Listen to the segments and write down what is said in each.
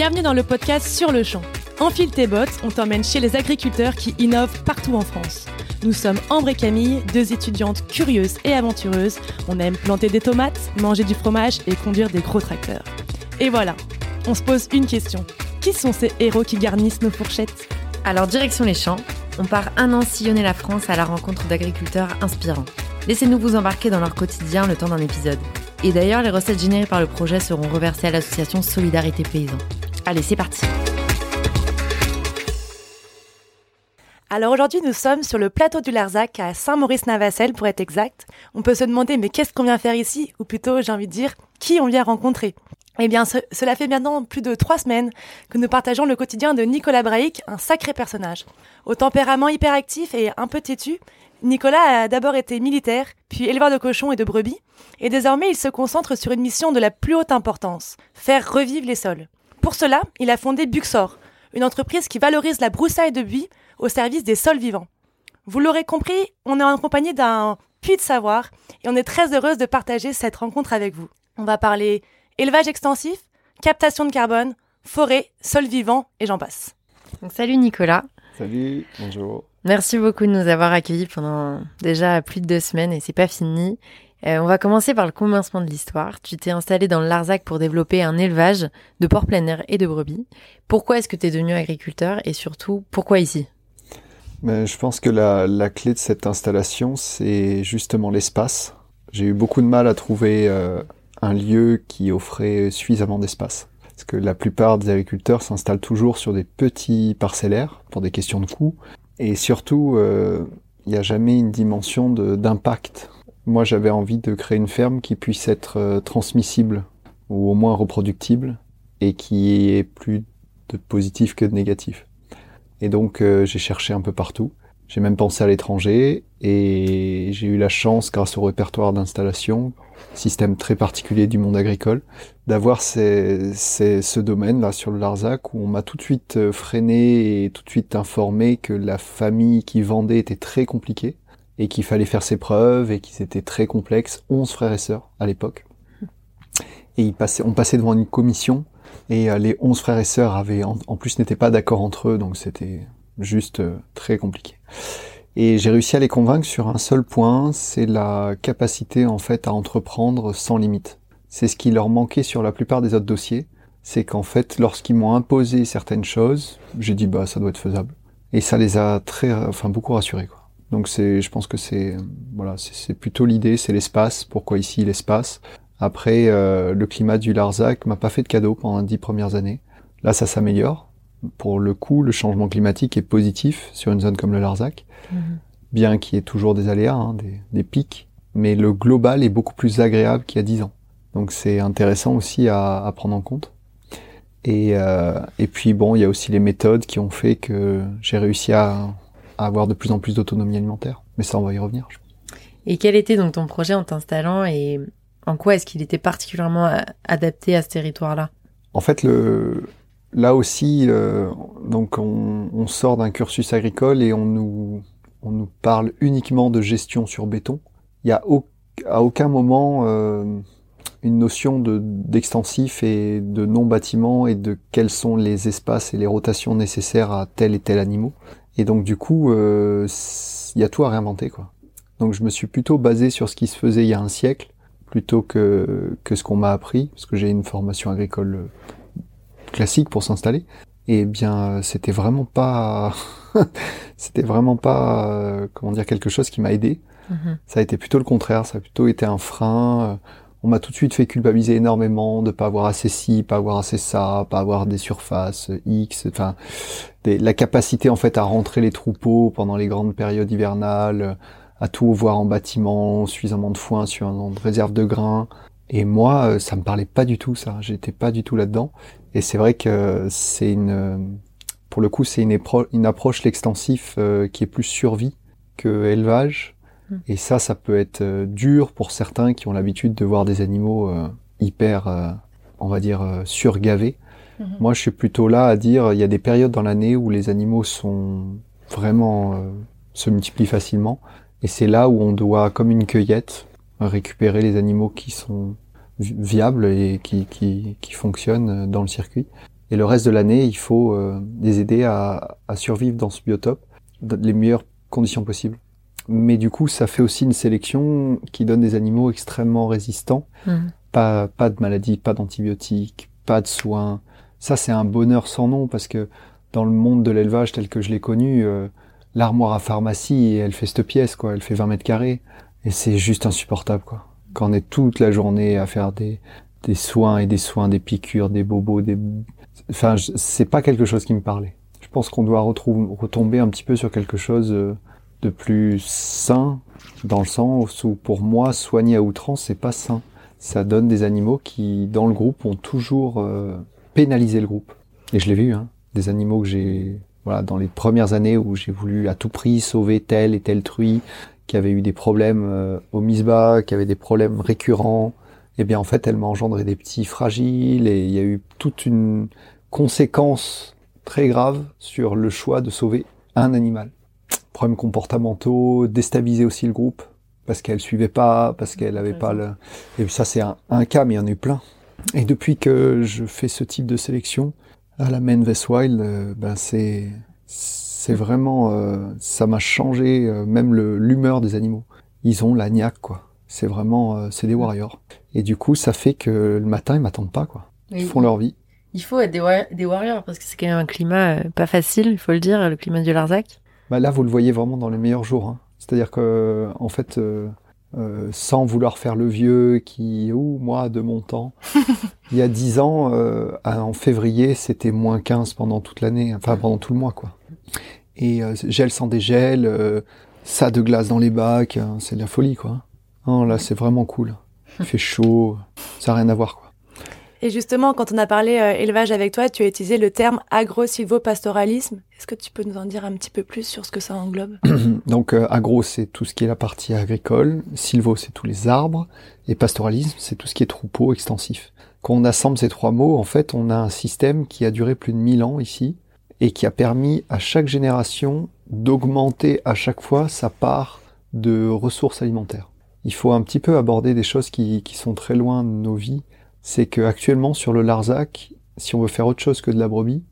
Bienvenue dans le podcast Sur le champ. Enfile tes bottes, on t'emmène chez les agriculteurs qui innovent partout en France. Nous sommes Ambre et Camille, deux étudiantes curieuses et aventureuses. On aime planter des tomates, manger du fromage et conduire des gros tracteurs. Et voilà, on se pose une question. Qui sont ces héros qui garnissent nos fourchettes? Alors direction les champs, on part un an sillonner la France à la rencontre d'agriculteurs inspirants. Laissez-nous vous embarquer dans leur quotidien le temps d'un épisode. Et d'ailleurs, les recettes générées par le projet seront reversées à l'association Solidarité Paysan. Allez, c'est parti Alors aujourd'hui, nous sommes sur le plateau du Larzac à Saint-Maurice-Navacelle pour être exact. On peut se demander mais qu'est-ce qu'on vient faire ici? Ou plutôt, j'ai envie de dire, qui on vient rencontrer? Eh bien, cela fait maintenant plus de trois semaines que nous partageons le quotidien de Nicolas Braïc, un sacré personnage. Au tempérament hyperactif et un peu têtu, Nicolas a d'abord été militaire, puis éleveur de cochons et de brebis, et désormais il se concentre sur une mission de la plus haute importance, faire revivre les sols. Pour cela, il a fondé Buxor, une entreprise qui valorise la broussaille de buis au service des sols vivants. Vous l'aurez compris, on est en compagnie d'un puits de savoir, et on est très heureuse de partager cette rencontre avec vous. On va parler élevage extensif, captation de carbone, forêt, sol vivant, et j'en passe. salut Nicolas. Salut, bonjour. Merci beaucoup de nous avoir accueillis pendant déjà plus de deux semaines et c'est pas fini. Euh, on va commencer par le commencement de l'histoire. Tu t'es installé dans Larzac pour développer un élevage de porcs plein air et de brebis. Pourquoi est-ce que tu es devenu agriculteur et surtout pourquoi ici? Mais Je pense que la, clé de cette installation, c'est justement l'espace. J'ai eu beaucoup de mal à trouver euh, un lieu qui offrait suffisamment d'espace. Parce que la plupart des agriculteurs s'installent toujours sur des petits parcellaires pour des questions de coût. Et surtout, euh, il n'y a jamais une dimension d'impact. Moi, j'avais envie de créer une ferme qui puisse être euh, transmissible ou au moins reproductible et qui ait plus de positif que de négatif. Et donc, euh, j'ai cherché un peu partout. J'ai même pensé à l'étranger et j'ai eu la chance, grâce au répertoire d'installation, système très particulier du monde agricole, d'avoir ce domaine-là sur le Larzac où on m'a tout de suite euh, freiné et tout de suite informé que la famille qui vendait était très compliquée et qu'il fallait faire ses preuves et qu'ils étaient très complexes, 11 frères et sœurs à l'époque. Et ils passaient, on passait devant une commission et euh, les 11 frères et sœurs avaient, en, plus n'étaient pas d'accord entre eux, donc c'était juste euh, très compliqué. Et j'ai réussi à les convaincre sur un seul point, c'est la capacité en fait à entreprendre sans limite. C'est ce qui leur manquait sur la plupart des autres dossiers, c'est qu'en fait lorsqu'ils m'ont imposé certaines choses, j'ai dit bah ça doit être faisable. Et ça les a très, enfin beaucoup rassurés. Donc c'est, je pense que c'est, voilà, c'est plutôt l'idée, c'est l'espace. Pourquoi ici l'espace Après, euh, le climat du Larzac m'a pas fait de cadeau pendant les dix premières années. Là, ça s'améliore pour le coup, le changement climatique est positif sur une zone comme le Larzac, mhm. bien qu'il y ait toujours des aléas, hein, des, pics, mais le global est beaucoup plus agréable qu'il y a 10 ans. Donc c'est intéressant aussi à, prendre en compte. Et, euh, et puis bon, il y a aussi les méthodes qui ont fait que j'ai réussi à, avoir de plus en plus d'autonomie alimentaire. Mais ça, on va y revenir. Je Et quel était donc ton projet en t'installant et en quoi est-ce qu'il était particulièrement euh, adapté à ce territoire-là? En fait, le, là aussi, euh, donc on, sort d'un cursus agricole et on nous, on nous parle uniquement de gestion sur béton. Il n'y a à aucun moment euh, une notion d'extensif et de non-bâtiment et de quels sont les espaces et les rotations nécessaires à tel et tel animal. Et donc du coup, euh, il y a tout à réinventer quoi. Donc je me suis plutôt basé sur ce qui se faisait il y a un siècle plutôt que, que ce qu'on m'a appris, parce que j'ai une formation agricole classique pour s'installer. Et eh bien, c'était vraiment pas, c'était vraiment pas, euh, comment dire, quelque chose qui m'a aidé. Mhm. Ça a été plutôt le contraire. Ça a plutôt été un frein. Euh, on m'a tout de suite fait culpabiliser énormément de pas avoir assez ci, pas avoir assez ça, pas avoir des surfaces X, enfin, la capacité en fait à rentrer les troupeaux pendant les grandes périodes hivernales, à tout voir en bâtiment, suffisamment de foin sur une réserve de grains. Et moi, euh, ça me parlait pas du tout, ça. J'étais pas du tout là-dedans. Et c'est vrai que c'est une, pour le coup, c'est une, une, approche l'extensif euh, qui est plus survie que élevage. Hmm. Et ça, ça peut être euh, dur pour certains qui ont l'habitude de voir des animaux hyper, on va dire, surgavés. Hmm. Moi, je suis plutôt là à dire, il y a des périodes dans l'année où les animaux sont vraiment se multiplient facilement. Et c'est là où on doit, comme une cueillette, récupérer les animaux qui sont viables et qui, qui, qui fonctionnent dans le circuit. Et le reste de l'année, il faut euh, les aider à, à, survivre dans ce biotope dans les meilleures conditions possibles. Mais du coup, ça fait aussi une sélection qui donne des animaux extrêmement résistants. Mmh. Pas, pas de maladies, pas d'antibiotiques, pas de soins. Ça, c'est un bonheur sans nom parce que dans le monde de l'élevage tel que je l'ai connu, euh, l'armoire à pharmacie, elle fait cette pièce, quoi. Elle fait 20 mètres carrés. Et c'est juste insupportable, quoi. Quand on est toute la journée à faire des, des soins et des soins, des piqûres, des bobos, des, enfin, c'est pas quelque chose qui me parlait. Je pense qu'on doit retomber un petit peu sur quelque chose euh, de plus sain, dans le sens où pour moi, soigner à outrance, c'est pas sain. Ça donne des animaux qui, dans le groupe, ont toujours euh, pénalisé le groupe. Et je l'ai vu, hein, des animaux que j'ai, voilà, dans les premières années où j'ai voulu à tout prix sauver tel et tel truie, qui avait eu des problèmes euh, au misbah, qui avait des problèmes récurrents, eh bien en fait, elle m'a engendré des petits fragiles et il y a eu toute une conséquence très grave sur le choix de sauver un animal. Problèmes comportementaux, déstabiliser aussi le groupe parce qu'elle suivait pas, parce qu'elle avait pas le. Et ça c'est un, un, cas, mais il y en a eu plein. Et depuis que je fais ce type de sélection à la Maine Wild, euh, ben c'est c'est vraiment euh, ça m'a changé euh, même l'humeur des animaux. Ils ont la niaque quoi. C'est vraiment c'est des warriors. Et du coup ça fait que le matin ils m'attendent pas quoi. Ils font leur vie. Il faut être des, warriors parce que c'est quand même un climat pas facile, il faut le dire, le climat du Larzac. Bah là vous le voyez vraiment dans les meilleurs jours. Hein. C'est-à-dire que en fait euh, sans vouloir faire le vieux qui, ou moi, de mon temps. il y a dix ans, euh, en février, c'était moins 15 pendant toute l'année, enfin pendant tout le mois, quoi. Et euh, gel sans dégel, euh, ça de glace dans les bacs, hein, c'est de la folie, quoi. Non, là, c'est vraiment cool. Il fait chaud, ça n'a rien à voir, quoi. Et justement, quand on a parlé euh, élevage avec toi, tu as utilisé le terme agro-silvopastoralisme. Est-ce que tu peux nous en dire un petit peu plus sur ce que ça englobe? Donc euh, agro, c'est tout ce qui est la partie agricole, silvo, c'est tous les arbres, et pastoralisme, c'est tout ce qui est troupeau extensif. Quand on assemble ces trois mots, en fait, on a un système qui a duré plus de 1000 ans ici, et qui a permis à chaque génération d'augmenter à chaque fois sa part de ressources alimentaires. Il faut un petit peu aborder des choses qui, qui sont très loin de nos vies c'est que actuellement sur le Larzac, si on veut faire autre chose que de la brebis,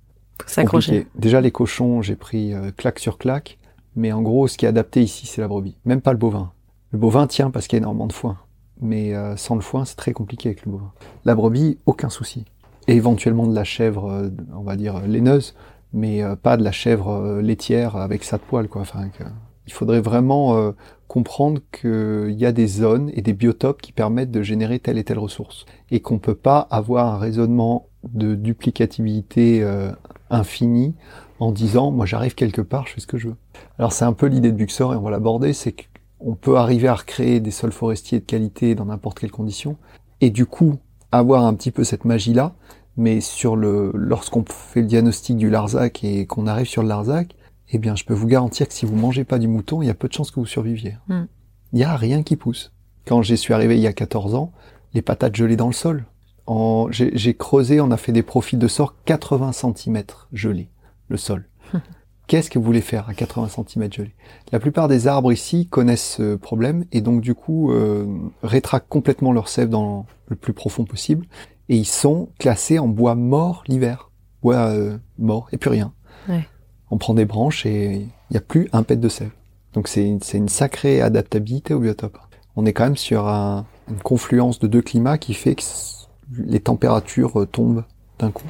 s'accrocher. Déjà les cochons, j'ai pris euh, claque sur claque, mais en gros, ce qui est adapté ici, c'est la brebis. Même pas le bovin. Le bovin tient parce qu'il y a énormément de foin, mais euh, sans le foin, c'est très compliqué avec le bovin. La brebis, aucun souci. Et éventuellement de la chèvre, euh, on va dire laineuse, mais pas de la chèvre laitière avec sa de poil, quoi. Enfin, il faudrait vraiment comprendre qu'il y a des zones et des biotopes qui permettent de générer telle et telle ressource et qu'on peut pas avoir un raisonnement de duplicativité euh, infinie en disant moi j'arrive quelque part, je fais ce que je veux. Alors c'est un peu l'idée de Buxor et on va l'aborder, c'est qu'on peut arriver à recréer des sols forestiers de qualité dans n'importe quelle condition et du coup avoir un petit peu cette magie là, mais sur le lorsqu'on fait le diagnostic du Larzac et qu'on arrive sur le Larzac, eh bien, je peux vous garantir que si vous mangez pas du mouton, il y a peu de chances que vous surviviez. Hmm. Il y a rien qui pousse. Quand j'y suis arrivé il y a 14 ans, les patates gelées dans le sol. J'ai creusé, on a fait des profils de sort 80 cm gelés, le sol. Qu'est-ce que vous voulez faire à 80 cm gelés? La plupart des arbres ici connaissent ce problème et donc du coup euh, rétractent complètement leur sève dans le plus profond possible et ils sont classés en bois mort l'hiver. Bois euh, mort et plus rien. Ouais on prend des branches et il n'y a plus un pet de sève. Donc c'est une, une, sacrée adaptabilité au biotope. On est quand même sur un, une confluence de deux climats qui fait que les températures euh, tombent d'un coup.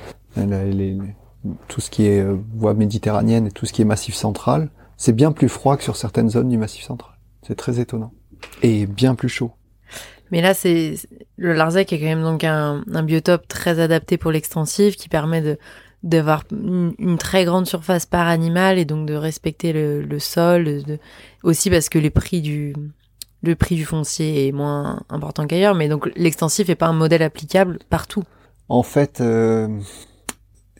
tout ce qui est euh, voie méditerranéenne et tout ce qui est massif central, c'est bien plus froid que sur certaines zones du massif central. C'est très étonnant. Et bien plus chaud. Mais là, c'est le Larzac est quand même donc un, un biotope très adapté pour l'extensif qui permet de d'avoir une, très grande surface par animal et donc de respecter le, sol, aussi parce que les prix du le prix du foncier est moins important qu'ailleurs, mais donc l'extensif est pas un modèle applicable partout. En fait, euh,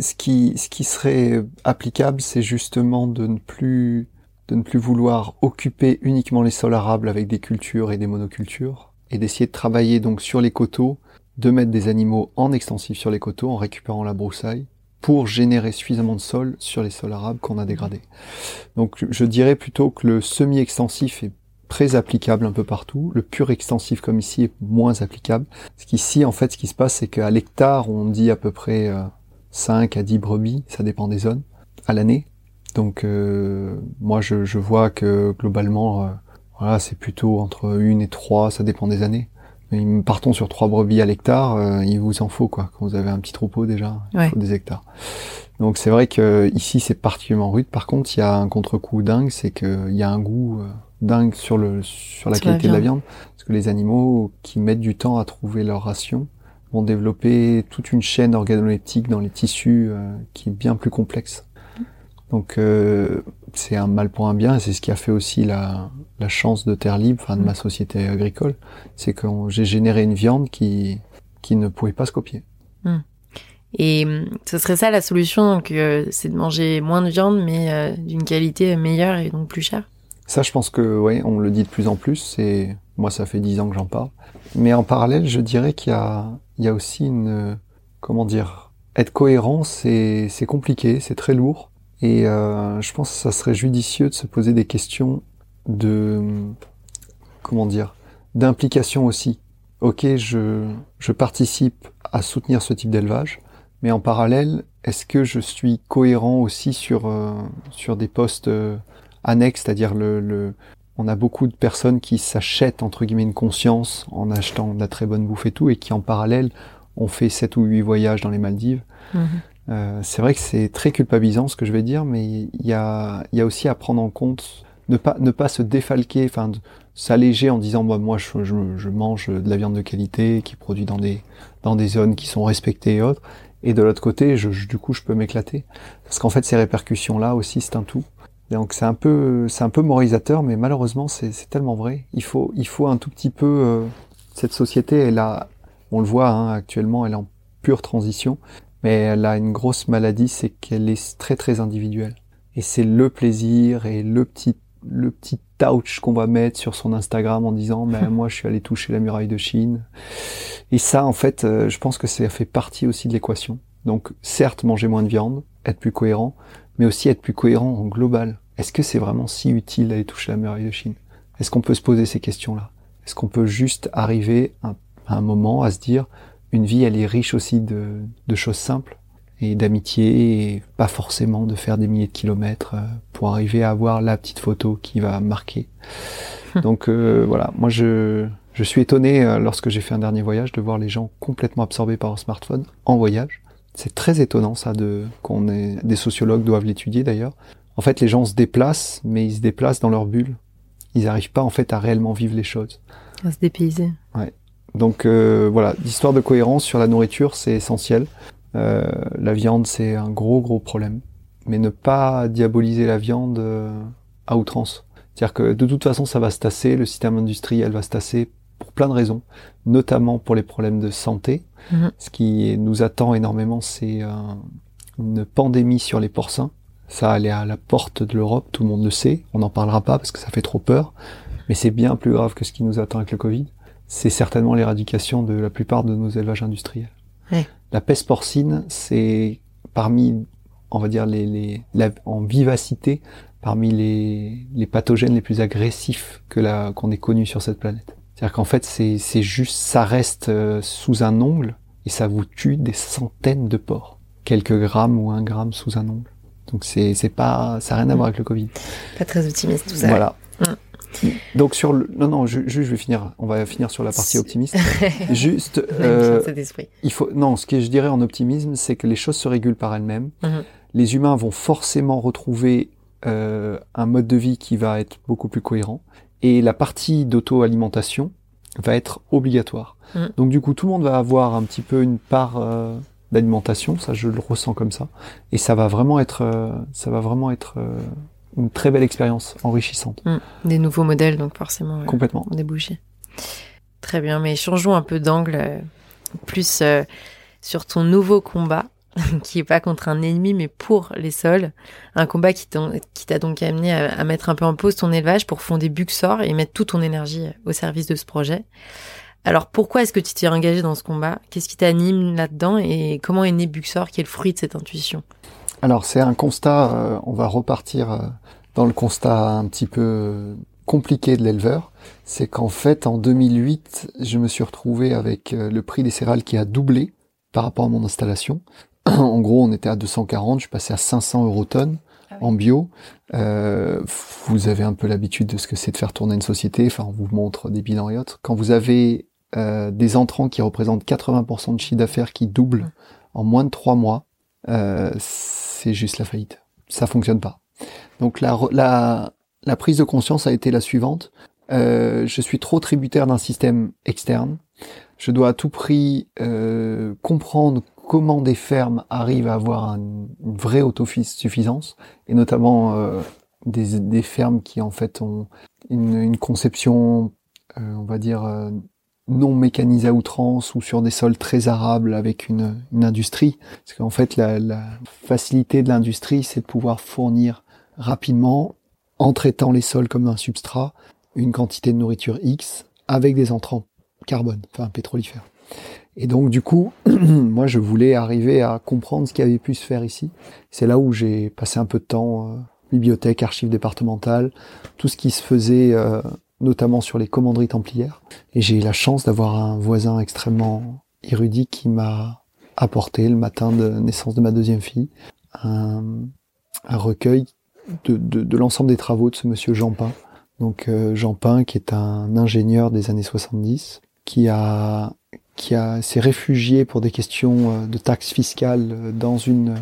ce qui ce qui serait applicable, c'est justement de ne plus de ne plus vouloir occuper uniquement les sols arables avec des cultures et des monocultures et d'essayer de travailler donc sur les coteaux, de mettre des animaux en extensif sur les coteaux en récupérant la broussaille pour générer suffisamment de sol sur les sols arabes qu'on a dégradés. Donc je dirais plutôt que le semi-extensif est très applicable un peu partout. Le pur extensif comme ici est moins applicable. Parce qu'ici, en fait, ce qui se passe, c'est qu'à l'hectare, on dit à peu près 5 à 10 brebis, ça dépend des zones, à l'année. Donc moi je, je, vois que globalement, voilà, c'est plutôt entre une et trois, ça dépend des années. Partons sur trois brebis à l'hectare, il vous en faut quoi. Quand vous avez un petit troupeau déjà, il faut des hectares. Donc c'est vrai que ici c'est particulièrement rude. Par contre, il y a un contre-coup dingue, c'est qu'il y a un goût euh, dingue sur le sur la qualité de la viande, parce que les animaux qui mettent du temps à trouver leur ration vont développer toute une chaîne organoleptique dans les tissus euh, qui est bien plus complexe. Donc euh, c'est un mal pour un bien, et c'est ce qui a fait aussi la, la chance de Terre Libre, enfin de ma société agricole, c'est que j'ai généré une viande qui qui ne pouvait pas se copier. Mmh. Et hum, ce serait ça la solution, donc euh, c'est de manger moins de viande, mais euh, d'une qualité meilleure et donc plus chère. Ça, je pense que oui, on le dit de plus en plus. C'est moi, ça fait dix ans que j'en parle. Mais en parallèle, je dirais qu'il y a, il y a aussi une, comment dire, être cohérent, c'est c'est compliqué, c'est très lourd. Et euh, je pense que ça serait judicieux de se poser des questions de, comment dire, d'implication aussi. Ok, je, je participe à soutenir ce type d'élevage, mais en parallèle, est-ce que je suis cohérent aussi sur euh, sur des postes euh, annexes, c'est-à-dire le, le, on a beaucoup de personnes qui s'achètent entre guillemets une conscience en achetant de la très bonne bouffe et tout, et qui en parallèle ont fait sept ou huit voyages dans les Maldives. Mhm. Euh, c'est vrai que c'est très culpabilisant ce que je vais dire, mais il y a, y a aussi à prendre en compte ne pas ne pas se défalquer, enfin s'alléger en disant bah, moi je, je, je, mange de la viande de qualité qui est produit dans des dans des zones qui sont respectées et autres, et de l'autre côté, je, du coup, je peux m'éclater. Parce qu'en fait, ces répercussions-là aussi, c'est un tout. donc c'est un peu, c'est un peu moralisateur, mais malheureusement, c'est tellement vrai. Il faut, il faut un tout petit peu. Euh, cette société, elle a, on le voit hein, actuellement, elle est en pure transition, mais elle a une grosse maladie, c'est qu'elle est très très individuelle. Et c'est le plaisir et le petit, le petit touch qu'on va mettre sur son Instagram en disant, mais moi, je suis allé toucher la muraille de Chine. Et ça, en fait, euh, je pense que ça fait partie aussi de l'équation. Donc, certes, manger moins de viande, être plus cohérent, mais aussi être plus cohérent en global. Est-ce que c'est vraiment si utile d'aller toucher la muraille de Chine? Est-ce qu'on peut se poser ces questions-là? Est-ce qu'on peut juste arriver à, un moment à se dire, une vie, elle est riche aussi de, de choses simples et d'amitié, et pas forcément de faire des milliers de kilomètres euh, pour arriver à avoir la petite photo qui va marquer. Donc euh, voilà, moi je, je suis étonné euh, lorsque j'ai fait un dernier voyage de voir les gens complètement absorbés par leur smartphone en voyage. C'est très étonnant ça de qu'on est des sociologues doivent l'étudier d'ailleurs. En fait, les gens se déplacent, mais ils se déplacent dans leur bulle. Ils n'arrivent pas en fait à réellement vivre les choses. À se dépayser. Ouais. Donc euh, voilà, l'histoire de cohérence sur la nourriture, c'est essentiel. Euh, la viande, c'est un gros gros problème, mais ne pas diaboliser la viande à outrance. C'est-à-dire que de toute façon, ça va se tasser, le système industriel va se tasser pour plein de raisons, notamment pour les problèmes de santé. Mhm. Ce qui nous attend énormément, c'est une pandémie sur les porcins. Ça allait à la porte de l'Europe, tout le monde le sait. On n'en parlera pas parce que ça fait trop peur. Mais c'est bien plus grave que ce qui nous attend avec le Covid. C'est certainement l'éradication de la plupart de nos élevages industriels. La peste porcine, c'est parmi, on va dire, les, les en vivacité, parmi les, les pathogènes les plus agressifs que la, qu'on ait connus sur cette planète. C'est-à-dire qu'en fait, c'est, c'est juste, ça reste euh, sous un ongle et ça vous tue des centaines de porcs. Quelques grammes ou un gramme sous un ongle. Donc c'est, c'est pas, ça n'a rien à voir avec le Covid. Pas très optimiste tout ça. Voilà. Mm. Donc sur le, non non, je, je, vais finir. On va finir sur la partie optimiste. juste, euh, il faut, non, ce que je dirais en optimisme, c'est que les choses se régulent par elles-mêmes. Mm-hmm. Les humains vont forcément retrouver euh, un mode de vie qui va être beaucoup plus cohérent et la partie d'auto-alimentation va être obligatoire. Mm. Donc du coup, tout le monde va avoir un petit peu une part euh, d'alimentation, ça je le ressens comme ça, et ça va vraiment être, euh, ça va vraiment être euh, une très belle expérience enrichissante. Mm. Des nouveaux modèles, donc forcément. Complètement. Débouchés. Très bien, mais changeons un peu d'angle, plus sur ton nouveau combat qui est pas contre un ennemi, mais pour les sols. Un combat qui t'a donc amené à, mettre un peu en pause ton élevage pour fonder Buxor et mettre toute ton énergie au service de ce projet. Alors pourquoi est-ce que tu t'es engagé dans ce combat? Qu'est-ce qui t'anime là-dedans? Et comment est né Buxor? Qui est le fruit de cette intuition? Alors c'est un constat, euh, on va repartir euh, dans le constat un petit peu compliqué de l'éleveur, c'est qu'en fait en 2008, je me suis retrouvé avec euh, le prix des céréales qui a doublé par rapport à mon installation. en gros, on était à 240, je suis passé à 500 euros tonnes en bio. Euh, vous avez un peu l'habitude de ce que c'est de faire tourner une société. Enfin, on vous montre des bilans et autres. Quand vous avez euh, des entrants qui représentent 80% de chiffre d'affaires qui doublent en moins de trois mois, euh, c'est juste la faillite. Ça fonctionne pas. Donc la, la, prise de conscience a été la suivante. Euh, je suis trop tributaire d'un système externe. Je dois à tout prix euh, comprendre comment des fermes arrivent à avoir une vraie autosuffisance, et notamment euh, des, fermes qui en fait ont une, conception, on va dire, non mécanisée à outrance ou sur des sols très arables avec une, une industrie. Parce qu'en fait, la, la facilité de l'industrie, c'est de pouvoir fournir rapidement, en traitant les sols comme un substrat, une quantité de nourriture X avec des entrants carbone, enfin pétrolifères. Et donc du coup, moi je voulais arriver à comprendre ce qui avait pu se faire ici. C'est là où j'ai passé un peu de temps, euh, bibliothèque, archives départementales, tout ce qui se faisait euh, notamment sur les commanderies templières. Et j'ai eu la chance d'avoir un voisin extrêmement érudit qui m'a apporté le matin de naissance de ma deuxième fille un, un recueil de, de, de l'ensemble des travaux de ce monsieur Jean Pin. Donc euh, Jean Pin qui est un ingénieur des années 70 qui a qui a s'est réfugié pour des questions euh, de taxes fiscales euh, dans une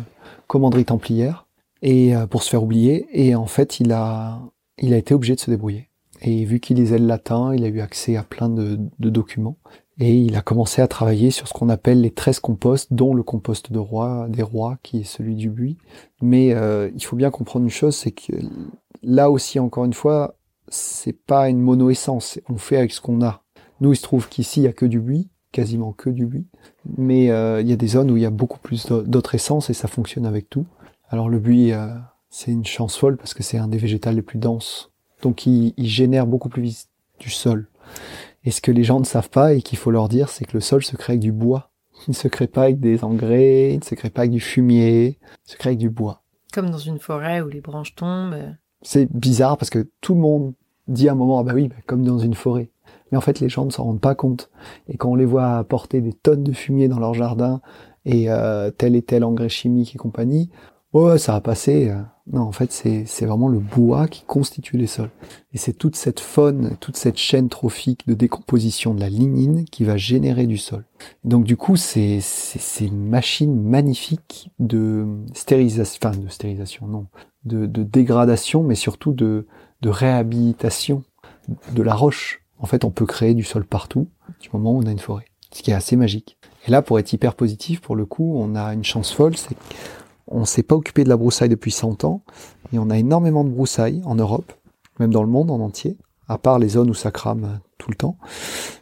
commanderie templière et pour se faire oublier et en fait il a il a été obligé de se débrouiller et vu qu'il lisait le latin il a eu accès à plein de, de documents et il a commencé à travailler sur ce qu'on appelle les 13 composts dont le compost de roi des rois qui est celui du buis mais euh, il faut bien comprendre une chose c'est que là aussi encore une fois c'est pas une mono-essence on fait avec ce qu'on a nous, il se trouve qu'ici, il y a que du buis, quasiment que du buis. Mais euh, il y a des zones où il y a beaucoup plus d'autres essences et ça fonctionne avec tout. Alors le buis, euh, c'est une chance folle parce que c'est un des végétales les plus denses. Donc il, il, génère beaucoup plus vite du sol. Et ce que les gens ne savent pas et qu'il faut leur dire, c'est que le sol se crée avec du bois. Il ne se crée pas avec des engrais, il ne se crée pas avec du fumier, il se crée avec du bois. Comme dans une forêt où les branches tombent. C'est bizarre parce que tout le monde dit à un moment, ah bah oui, bah, comme dans une forêt mais en fait les gens ne s'en rendent pas compte. Et quand on les voit apporter des tonnes de fumier dans leur jardin et euh, tel et tel engrais chimique et compagnie, oh ça va passer. Non, en fait c'est vraiment le bois qui constitue les sols. Et c'est toute cette faune, toute cette chaîne trophique de décomposition de la lignine qui va générer du sol. Donc du coup c'est une machine magnifique de stérilisation, enfin de stérilisation non, de, de dégradation, mais surtout de, de réhabilitation de la roche en fait, on peut créer du sol partout du moment où on a une forêt, ce qui est assez magique. Et là, pour être hyper positif, pour le coup, on a une chance folle, c'est qu'on s'est pas occupé de la broussaille depuis 100 ans, et on a énormément de broussailles en Europe, même dans le monde en entier, à part les zones où ça crame tout le temps.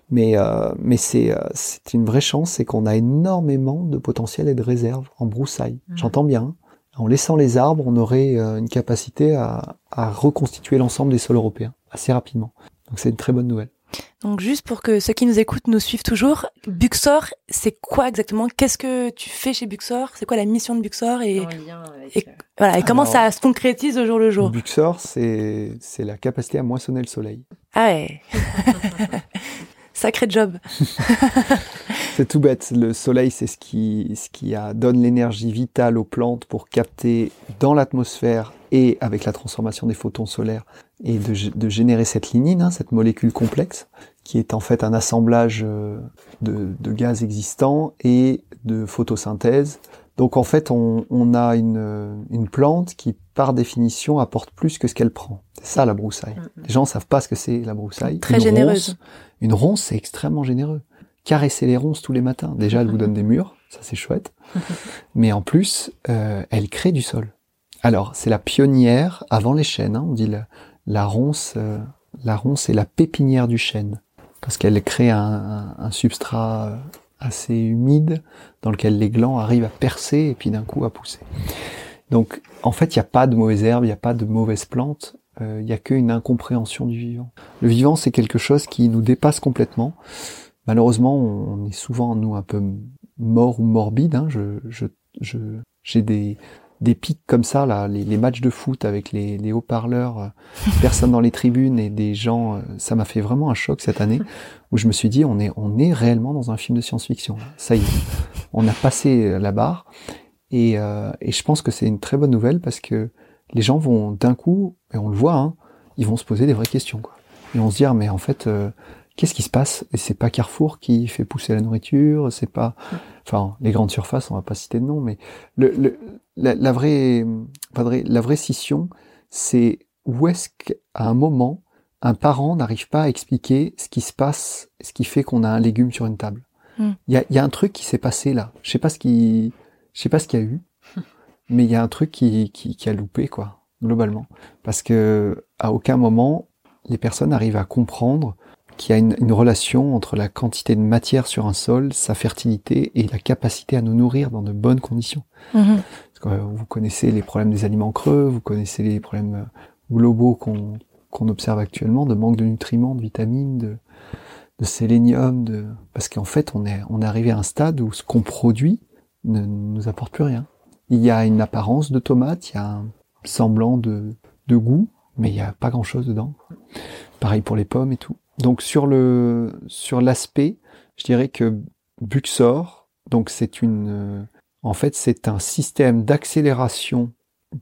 Mais, euh, mais c'est, euh, c'est une vraie chance, c'est qu'on a énormément de potentiel et de réserves en broussailles. Mmh. J'entends bien. En laissant les arbres, on aurait euh, une capacité à, à reconstituer l'ensemble des sols européens assez rapidement. Donc c'est une très bonne nouvelle. Donc juste pour que ceux qui nous écoutent nous suivent toujours, Buxor, c'est quoi exactement? Qu'est-ce que tu fais chez Buxor? C'est quoi la mission de Buxor? Et, et, voilà, et comment Alors, ça se concrétise au jour le jour? Buxor, c'est c'est la capacité à moissonner le soleil. Ah ouais. Sacré job. c'est tout bête. Le soleil, c'est ce qui, ce qui a, donne l'énergie vitale aux plantes pour capter dans l'atmosphère et avec la transformation des photons solaires et de, de générer cette lignine, hein, cette molécule complexe, qui est en fait un assemblage euh, de, de gaz existants et de photosynthèse. Donc en fait, on, on a une, une, plante qui, par définition, apporte plus que ce qu'elle prend. C'est ça la broussaille. Mm -hmm. Les gens savent pas ce que c'est la broussaille. Très une généreuse. Ronce, une ronce, c'est extrêmement généreux. Caresser les ronces tous les matins. Déjà, elle vous donne des murs, ça c'est chouette. Mais en plus, euh, elle crée du sol. Alors, c'est la pionnière avant les chênes. Hein, on dit la, la ronce, euh, la ronce est la pépinière du chêne parce qu'elle crée un, un, un, substrat assez humide dans lequel les glands arrivent à percer et puis d'un coup à pousser. Donc, en fait, il n'y a pas de mauvaises herbes, il n'y a pas de mauvaises plantes. Euh, il n'y a qu'une incompréhension du vivant. Le vivant, c'est quelque chose qui nous dépasse complètement. Malheureusement, on est souvent nous un peu mort ou morbide. Hein. Je, je, je, j'ai des des pics comme ça, là, les, matchs de foot avec les, les haut-parleurs, euh, personne dans les tribunes et des gens, euh, ça m'a fait vraiment un choc cette année où je me suis dit on est on est réellement dans un film de science-fiction. Ça y est, on a passé la barre Et, euh, et je pense que c'est une très bonne nouvelle parce que les gens vont d'un coup, et on le voit, hein, ils vont se poser des vraies questions. Quoi. Ils vont se dire, mais en fait, euh, qu'est-ce qui se passe? Et c'est pas Carrefour qui fait pousser la nourriture, c'est pas, enfin, les grandes surfaces, on va pas citer de nom, mais le, le la, la, vraie, la vraie scission, c'est où est-ce qu'à un moment, un parent n'arrive pas à expliquer ce qui se passe, ce qui fait qu'on a un légume sur une table. Il mm. y, a, y, a, un truc qui s'est passé là. Je sais pas ce qui, je sais pas ce qu'il y a eu, mais il y a un truc qui, qui, qui, a loupé quoi, globalement, parce que à aucun moment les personnes arrivent à comprendre qu'il y a une, une, relation entre la quantité de matière sur un sol, sa fertilité et la capacité à nous nourrir dans de bonnes conditions. Parce que, vous connaissez les problèmes des aliments creux, vous connaissez les problèmes euh, globaux qu'on qu'on observe actuellement, de manque de nutriments, de vitamines, de, de sélénium, de... parce qu'en fait on est, on est arrivé à un stade où ce qu'on produit ne nous apporte plus rien. Il y a une apparence de tomate, il y a un semblant de, de goût, mais il n'y a pas grand chose dedans. Pareil pour les pommes et tout. Donc sur le sur l'aspect, je dirais que Buxor, donc c'est une en fait c'est un système d'accélération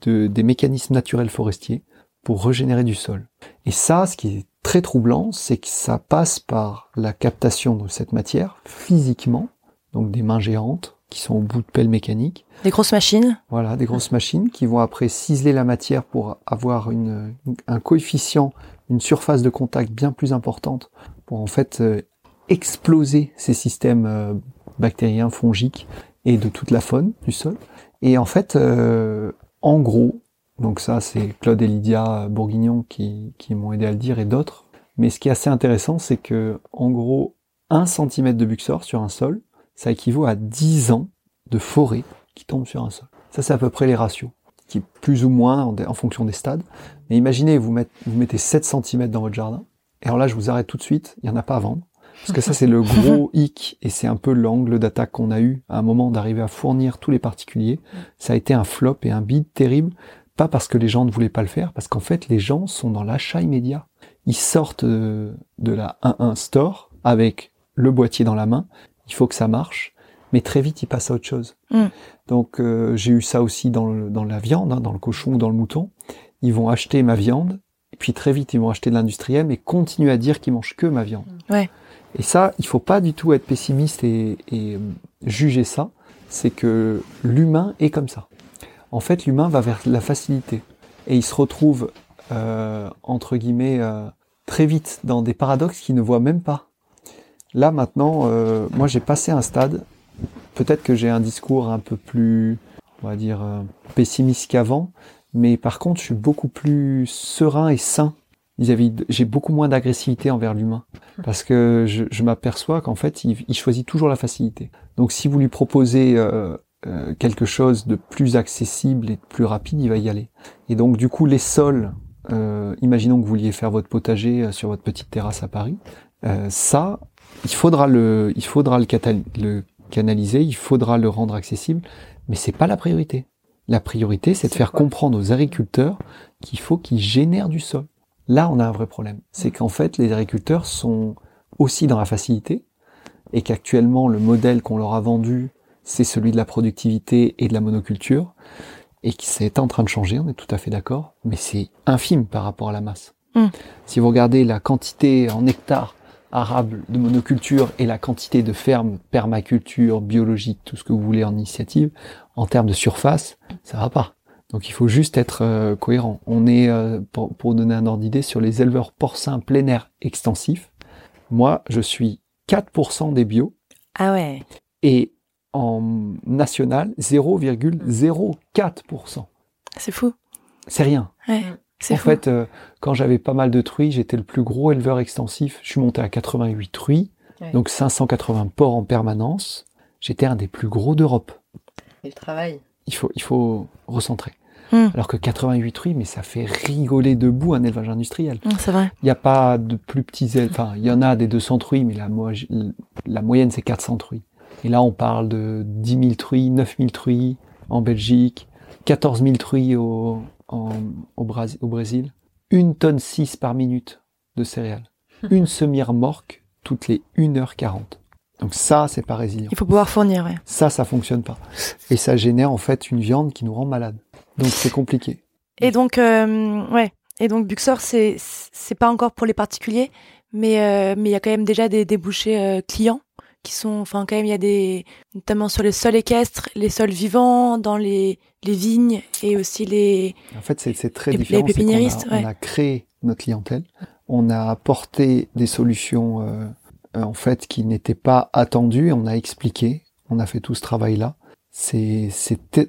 de, des mécanismes naturels forestiers pour régénérer du sol. Et ça, ce qui est très troublant, c'est que ça passe par la captation de cette matière physiquement, donc des mains géantes qui sont au bout de pelle mécanique. Des grosses machines Voilà, des grosses machines qui vont après ciseler la matière pour avoir une, un coefficient, une surface de contact bien plus importante pour en fait euh, exploser ces systèmes euh, bactériens, fongiques et de toute la faune du sol. Et en fait, euh, en gros, donc ça, c'est Claude et Lydia Bourguignon qui, m'ont aidé à le dire et d'autres. Mais ce qui est assez intéressant, c'est que, en gros, un centimètre de buxor sur un sol, ça équivaut à 10 ans de forêt qui tombe sur un sol. Ça, c'est à peu près les ratios, qui est plus ou moins en, fonction des stades. Mais imaginez, vous, mettez, vous mettez 7 cm dans votre jardin. Et alors là, je vous arrête tout de suite, il n'y en a pas à vendre. Parce que ça, c'est le gros hic, et c'est un peu l'angle d'attaque qu'on a eu à un moment d'arriver à fournir tous les particuliers. Ça a été un flop et un bid terrible, pas parce que les gens ne voulaient pas le faire, parce qu'en fait, les gens sont dans l'achat immédiat. Ils sortent de, la 1-1 store avec le boîtier dans la main. Il faut que ça marche, mais très vite, ils passent à autre chose. Mm. Donc, euh, j'ai eu ça aussi dans, dans la viande, hein, dans le cochon ou dans le mouton. Ils vont acheter ma viande, et puis très vite, ils vont acheter de l'industriel, mais continuent à dire qu'ils mangent que ma viande. Ouais. Et ça, il faut pas du tout être pessimiste et, et euh, juger ça. C'est que l'humain est comme ça en fait, l'humain va vers la facilité. Et il se retrouve, euh, entre guillemets, euh, très vite dans des paradoxes qu'il ne voit même pas. Là, maintenant, euh, moi, j'ai passé un stade. Peut-être que j'ai un discours un peu plus, on va dire, pessimiste qu'avant. Mais par contre, je suis beaucoup plus serein et sain vis-à-vis j'ai beaucoup moins d'agressivité envers l'humain parce que je, m'aperçois qu'en fait il, choisit toujours la facilité donc si vous lui proposez euh, quelque chose de plus accessible et de plus rapide, il va y aller. Et donc du coup, les sols, euh, imaginons que vous vouliez faire votre potager euh, sur votre petite terrasse à Paris, ça, il faudra le, il faudra le, le canaliser, il faudra le rendre accessible, mais c'est pas la priorité. La priorité, c'est de faire comprendre aux agriculteurs qu'il faut qu'ils génèrent du sol. Là, on a un vrai problème. C'est qu'en fait, les agriculteurs sont aussi dans la facilité et qu'actuellement, le modèle qu'on leur a vendu c'est celui de la productivité et de la monoculture, et qui c'est en train de changer, on est tout à fait d'accord, mais c'est infime par rapport à la masse. Mm. Si vous regardez la quantité en hectares arables de monoculture et la quantité de fermes permaculture, biologique, tout ce que vous voulez en initiative, en termes de surface, ça va pas. Donc il faut juste être euh, cohérent. On est, euh, pour, pour, donner un ordre d'idée, sur les éleveurs porcins plein air extensifs. Moi, je suis 4% des bio. Ah ouais. Et en national 0,04%. C'est fou. C'est rien. Ouais, en fait, euh, quand j'avais pas mal de truies, j'étais le plus gros éleveur extensif. Je suis monté à 88 truies, donc 580 porcs en permanence. J'étais un des plus gros d'Europe. Et le travail Il faut, il faut recentrer. Hmm. Alors que 88 truies, mais ça fait rigoler debout un élevage industriel. Hmm, c'est vrai. Il n'y a pas de plus petits éleveurs. Enfin, il y en a des 200 truies, mais la, la moyenne, c'est 400 truies. Et là, on parle de 10 000 truies, 9 000 truies en Belgique, 14 000 truies au, au, Brésil, une tonne 6 par minute de céréales, une semi-remorque toutes les 1h40. Donc ça, c'est pas résilient. Il faut pouvoir fournir, ouais. Ça, ça fonctionne pas. Et ça génère en fait une viande qui nous rend malade. Donc c'est compliqué. Et donc, euh, ouais. Et donc Buxor, c'est c'est pas encore pour les particuliers, mais euh, mais il y a quand même déjà des débouchés euh, clients qui sont, enfin quand même il y a des, notamment sur les sols équestres, les sols vivants, dans les les vignes et aussi les. En fait, c'est c'est très Les- différent. les c'est qu'on a- pépiniéristes, on, ouais. a créé notre clientèle. On a apporté des solutions euh, euh, en fait qui n'étaient pas attendues. On a expliqué. On a fait tout ce travail-là. C'est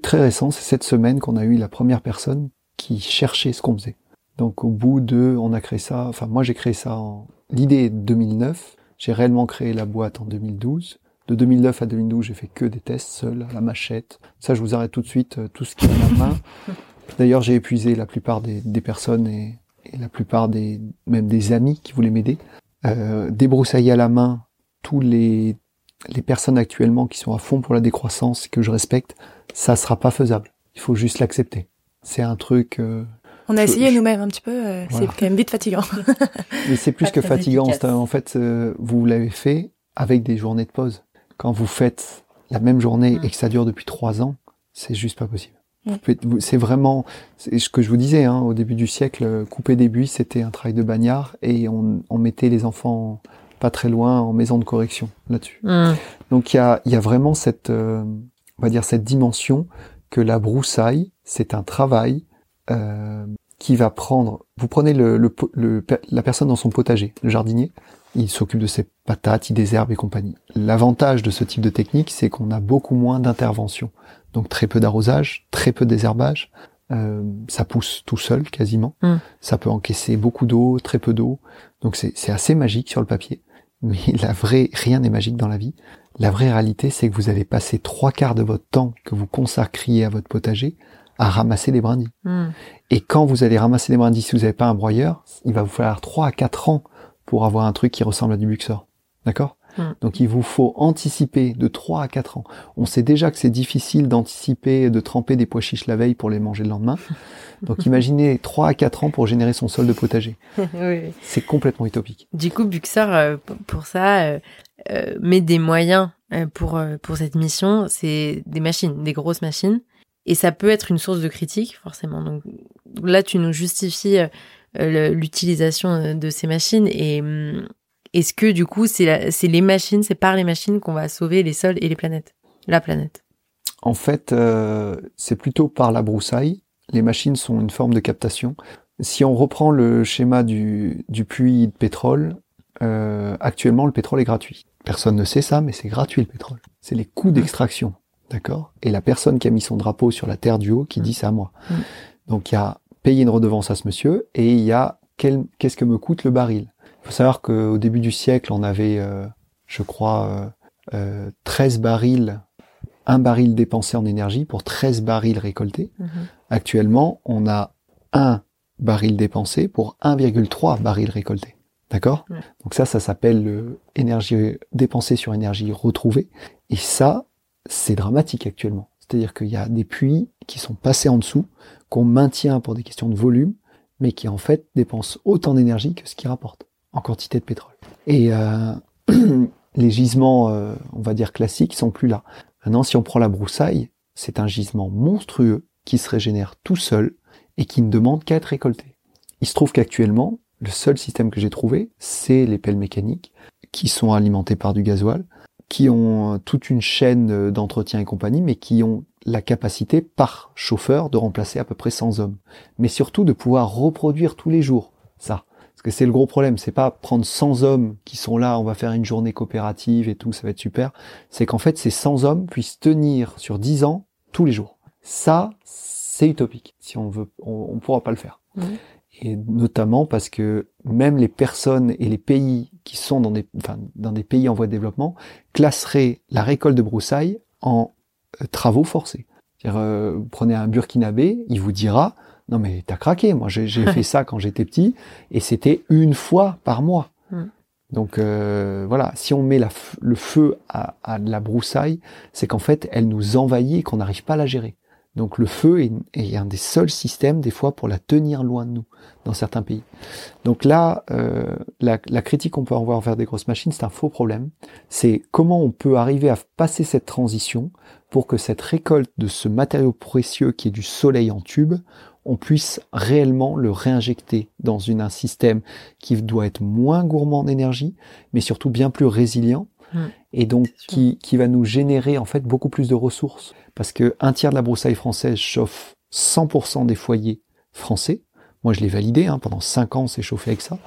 très récent. C'est cette semaine qu'on a eu la première personne qui cherchait ce qu'on faisait. Donc au bout de, on a créé ça. Enfin moi j'ai créé ça en l'idée est de 2009. J'ai réellement créé la boîte en 2012. De 2009 à 2012, j'ai fait que des tests seul, à la machette. Ça, je vous arrête tout de suite, euh, tout ce qui est dans ma main. D'ailleurs, j'ai épuisé la plupart des, des personnes et, et la plupart des, même des amis qui voulaient m'aider. Euh, débroussailler à la main tous les, les personnes actuellement qui sont à fond pour la décroissance que je respecte, ça sera pas faisable. Il faut juste l'accepter. C'est un truc, euh, On a Je- essayé je- nous-mêmes un petit peu. euh, Voilà. C'est quand même vite fatigant. mais c'est plus Pas que fatigant. En fait, euh, vous l'avez fait avec des journées de pause. Quand vous faites la même journée Mm. et que ça dure depuis trois ans, c'est juste pas possible. Mm. Vous pouvez- vous- C'est vraiment c'est ce que je vous disais hein, au début du siècle. euh, Couper des buis, c'était un travail de bagnard et on, on mettait les enfants pas très loin en maison de correction là-dessus. Hmm. Donc il y a, il y a vraiment cette, euh, on va dire cette dimension que la broussaille, c'est un travail euh, qui va prendre. Vous prenez le, le, le la personne dans son potager, le jardinier, il s'occupe de ses patates, il désherbe et compagnie. L'avantage de ce type de technique, c'est qu'on a beaucoup moins d'intervention. Donc très peu d'arrosage, très peu de désherbage. Euh, ça pousse tout seul quasiment. Mm. Ça peut encaisser beaucoup d'eau, très peu d'eau. Donc c'est c'est assez magique sur le papier. Mais la vraie, rien n'est magique dans la vie. La vraie réalité, c'est que vous allez passer trois quarts de votre temps que vous consacriez à votre potager à ramasser des brindilles. Hmm. Et quand vous allez ramasser des brindilles, si vous n'avez pas un broyeur, il va vous falloir 3 à 4 ans pour avoir un truc qui ressemble à du buxor. D'accord? Mm. Donc il vous faut anticiper de 3 à 4 ans. On sait déjà que c'est difficile d'anticiper, de tremper des pois chiches la veille pour les manger le lendemain. Donc imaginez 3 à 4 ans pour générer son sol de potager. Oui. C'est complètement utopique. Du coup, Buxor, euh, pour ça, euh, euh, met des moyens pour, pour cette mission. C'est des machines, des grosses machines. Et ça peut être une source de critique, forcément. Donc là, tu nous justifies euh, l'utilisation euh, de ces machines. Et hum, est-ce que, du coup, c'est les machines, c'est par les machines qu'on va sauver les sols et les planètes La planète? En fait, euh, c'est plutôt par la broussaille. Les machines sont une forme de captation. Si on reprend le schéma du, du puits de pétrole, euh, actuellement le pétrole est gratuit. Personne ne sait ça, mais c'est gratuit le pétrole. C'est les coûts d'extraction, d'accord Et la personne qui a mis son drapeau sur la terre du haut qui dit c'est à moi. Mm. Donc il y a payé une redevance à ce monsieur et il y a quel- qu'est-ce que me coûte le baril? Il faut savoir qu'au début du siècle, on avait, euh, je crois, euh, euh, 13 barils un baril dépensé en énergie pour 13 barils récoltés. Actuellement, on a un baril dépensé pour 1,3 baril récolté. D'accord? Donc ça, ça s'appelle le énergie dépensée sur énergie retrouvée. Et ça, c'est dramatique actuellement. C'est-à-dire qu'il y a des puits qui sont passés en dessous, qu'on maintient pour des questions de volume, mais qui en fait dépensent autant d'énergie que ce qu'ils rapportent en quantité de pétrole. Et euh, les gisements, euh, on va dire classiques, sont plus là. Maintenant, si on prend la broussaille, c'est un gisement monstrueux qui se régénère tout seul et qui ne demande qu'à être récolté. Il se trouve qu'actuellement, le seul système que j'ai trouvé, c'est les pelles mécaniques qui sont alimentées par du gasoil, qui ont euh, toute une chaîne euh, d'entretien et compagnie, mais qui ont la capacité par chauffeur de remplacer à peu près 100 hommes. Mais surtout de pouvoir reproduire tous les jours ça. Parce que c'est le gros problème, c'est pas prendre 100 hommes qui sont là, on va faire une journée coopérative et tout, ça va être super. C'est qu'en fait, ces 100 hommes puissent tenir sur 10 ans tous les jours. Ça, c'est utopique. Si on veut, on, pourra pas le faire. Mhm. Et notamment parce que même les personnes et les pays qui sont dans des, enfin, dans des pays en voie de développement classeraient la récolte de broussailles en euh, travaux forcés. Euh, prenez un burkinabé, il vous dira, non mais t'as craqué, moi j'ai j'ai fait ça quand j'étais petit, et c'était une fois par mois. Mm. Donc euh, voilà, si on met la le feu à, à de la broussaille, c'est qu'en fait elle nous envahit et qu'on n'arrive pas à la gérer. Donc le feu est, un des seuls systèmes des fois pour la tenir loin de nous dans certains pays. Donc là, euh, la, critique qu'on peut avoir envers des grosses machines, c'est un faux problème. C'est comment on peut arriver à passer cette transition pour que cette récolte de ce matériau précieux qui est du soleil en tube, on puisse réellement le réinjecter dans un système qui doit être moins gourmand en énergie, mais surtout bien plus résilient, mmh. Et donc qui, qui va nous générer en fait beaucoup plus de ressources. Parce que un tiers de la broussaille française chauffe 100% des foyers français. Moi, je l'ai validé, hein, pendant 5 ans, on s'est chauffé avec ça.